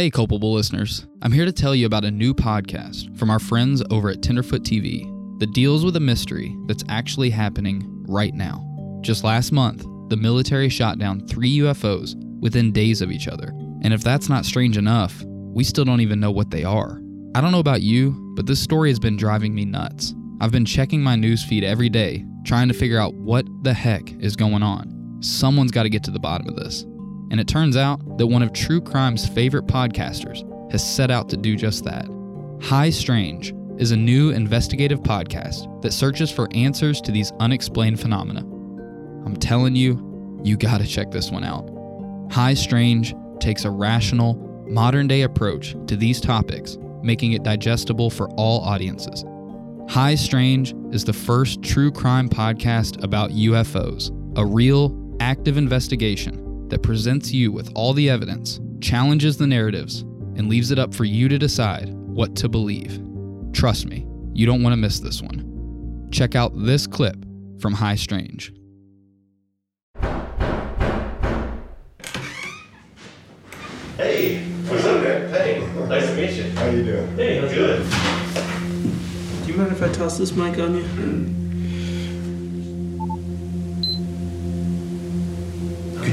Hey, culpable listeners. I'm here to tell you about a new podcast from our friends over at Tenderfoot TV that deals with a mystery that's actually happening right now. Just last month, the military shot down three UFOs within days of each other. And if that's not strange enough, we still don't even know what they are. I don't know about you, but this story has been driving me nuts. I've been checking my news feed every day, trying to figure out what the heck is going on. Someone's got to get to the bottom of this. And it turns out that one of True Crime's favorite podcasters has set out to do just that. High Strange is a new investigative podcast that searches for answers to these unexplained phenomena. I'm telling you, you gotta check this one out. High Strange takes a rational, modern day approach to these topics, making it digestible for all audiences. High Strange is the first true crime podcast about UFOs, a real, active investigation that presents you with all the evidence, challenges the narratives, and leaves it up for you to decide what to believe. Trust me, you don't want to miss this one. Check out this clip from High Strange. Hey, what's up, man? Hey, nice to meet you. How you doing? Hey, how's good? Do you mind if I toss this mic on you?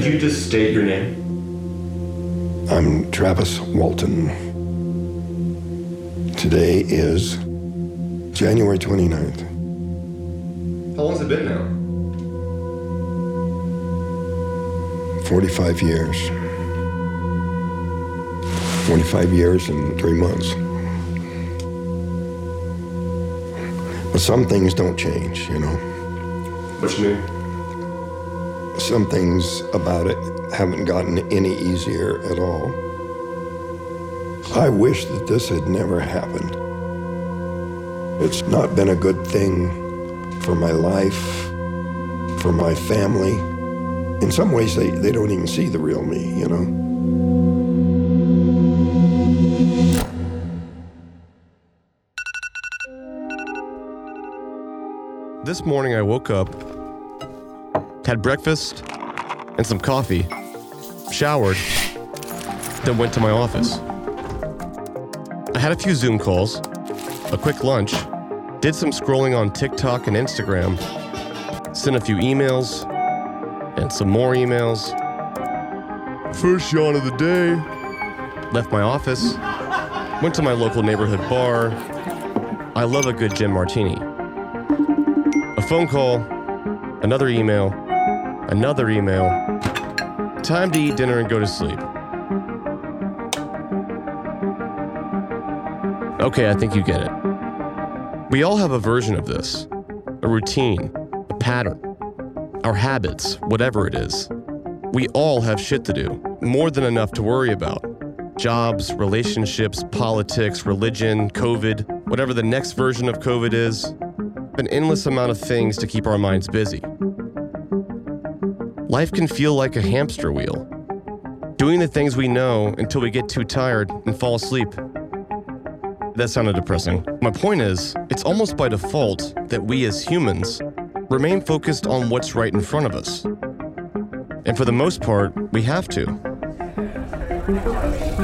You just state your name? I'm Travis Walton. Today is January 29th. How long's it been now? 45 years. 45 years and three months. But some things don't change, you know. What's new? Some things about it haven't gotten any easier at all. I wish that this had never happened. It's not been a good thing for my life, for my family. In some ways, they, they don't even see the real me, you know? This morning I woke up, had breakfast and some coffee, showered, then went to my office. I had a few Zoom calls, a quick lunch, did some scrolling on TikTok and Instagram, sent a few emails, and some more emails. First yawn of the day. Left my office, went to my local neighborhood bar. I love a good gin martini. A phone call, another email, another email. Time to eat dinner and go to sleep. Okay, I think you get it. We all have a version of this a routine, a pattern, our habits, whatever it is. We all have shit to do, more than enough to worry about. Jobs, relationships, politics, religion, COVID, whatever the next version of COVID is, an endless amount of things to keep our minds busy. Life can feel like a hamster wheel, doing the things we know until we get too tired and fall asleep. That sounded depressing. My point is, it's almost by default that we as humans remain focused on what's right in front of us. And for the most part, we have to.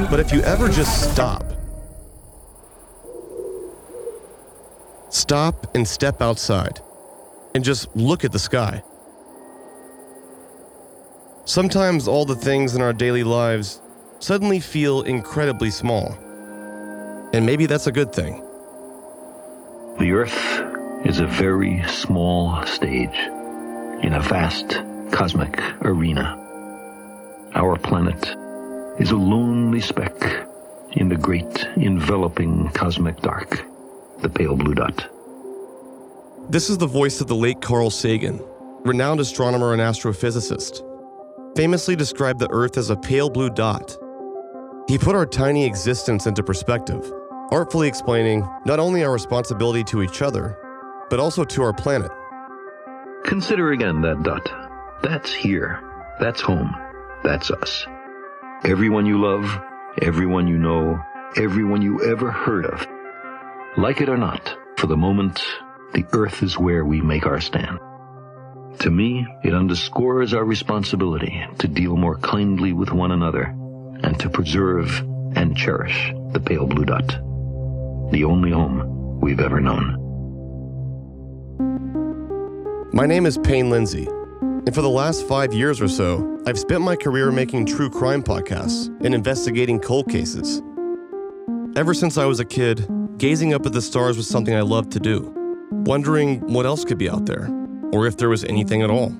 But if you ever just stop, stop and step outside and just look at the sky. Sometimes all the things in our daily lives suddenly feel incredibly small. And maybe that's a good thing. The Earth is a very small stage in a vast cosmic arena. Our planet is a lonely speck in the great enveloping cosmic dark, the pale blue dot. This is the voice of the late Carl Sagan, renowned astronomer and astrophysicist. Famously described the Earth as a pale blue dot. He put our tiny existence into perspective, artfully explaining not only our responsibility to each other, but also to our planet. Consider again that dot. That's here. That's home. That's us. Everyone you love, everyone you know, everyone you ever heard of. Like it or not, for the moment, the earth is where we make our stand. To me, it underscores our responsibility to deal more kindly with one another and to preserve and cherish the pale blue dot. The only home we've ever known. My name is Payne Lindsey, and for the last five years or so, I've spent my career making true crime podcasts and investigating cold cases. Ever since I was a kid, gazing up at the stars was something I loved to do, wondering what else could be out there, or if there was anything at all.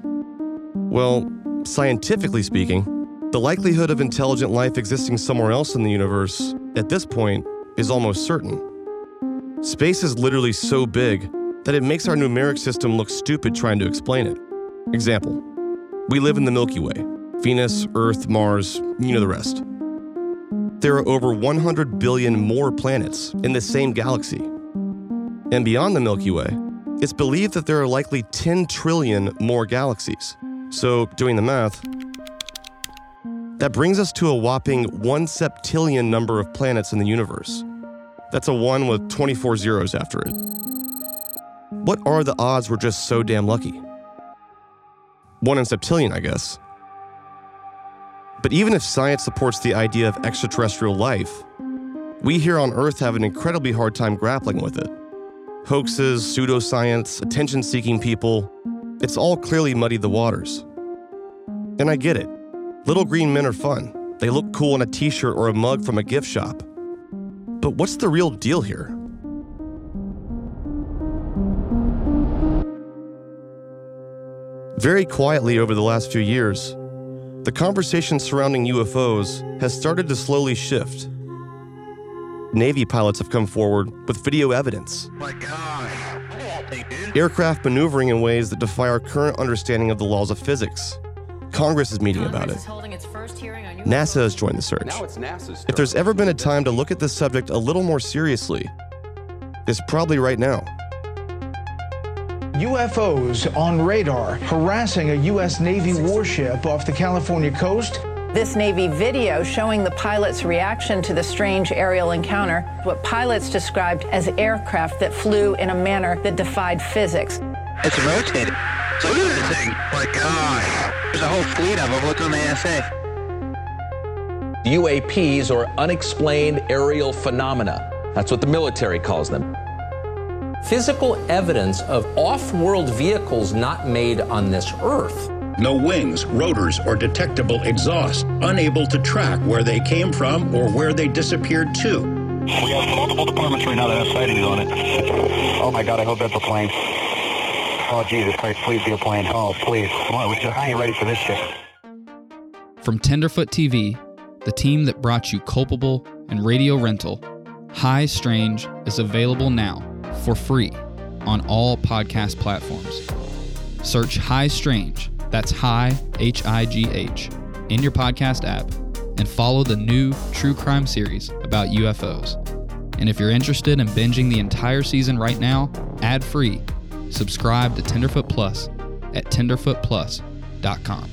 Well, scientifically speaking, the likelihood of intelligent life existing somewhere else in the universe, at this point, is almost certain. Space is literally so big that it makes our numeric system look stupid trying to explain it. Example We live in the Milky Way Venus, Earth, Mars, you know the rest. There are over 100 billion more planets in the same galaxy. And beyond the Milky Way, it's believed that there are likely 10 trillion more galaxies. So, doing the math, that brings us to a whopping 1 septillion number of planets in the universe. That's a 1 with 24 zeros after it. What are the odds we're just so damn lucky? 1 in septillion, I guess. But even if science supports the idea of extraterrestrial life, we here on Earth have an incredibly hard time grappling with it. Hoaxes, pseudoscience, attention seeking people, it's all clearly muddied the waters. And I get it. Little green men are fun. They look cool in a t shirt or a mug from a gift shop. But what's the real deal here? Very quietly over the last few years, the conversation surrounding UFOs has started to slowly shift. Navy pilots have come forward with video evidence. Aircraft maneuvering in ways that defy our current understanding of the laws of physics. Congress is meeting about it. NASA has joined the search. If there's ever been a time to look at this subject a little more seriously, it's probably right now. UFOs on radar harassing a U.S. Navy warship off the California coast. This Navy video showing the pilot's reaction to the strange aerial encounter, what pilots described as aircraft that flew in a manner that defied physics. It's rotating. So look at this thing. My God. There's a whole fleet of them. What's on the ASA? UAPs or unexplained aerial phenomena. That's what the military calls them. Physical evidence of off world vehicles not made on this Earth. No wings, rotors, or detectable exhaust. Unable to track where they came from or where they disappeared to. We have multiple departments right now that have sightings on it. Oh my God, I hope that's a plane. Oh, Jesus Christ, please be a plane. Oh, please. Come on, we just, I ain't ready for this shit. From Tenderfoot TV, the team that brought you Culpable and Radio Rental, High Strange is available now for free on all podcast platforms. Search High Strange, that's High, H I G H, in your podcast app and follow the new true crime series about UFOs. And if you're interested in binging the entire season right now, ad free, subscribe to Tenderfoot Plus at tenderfootplus.com.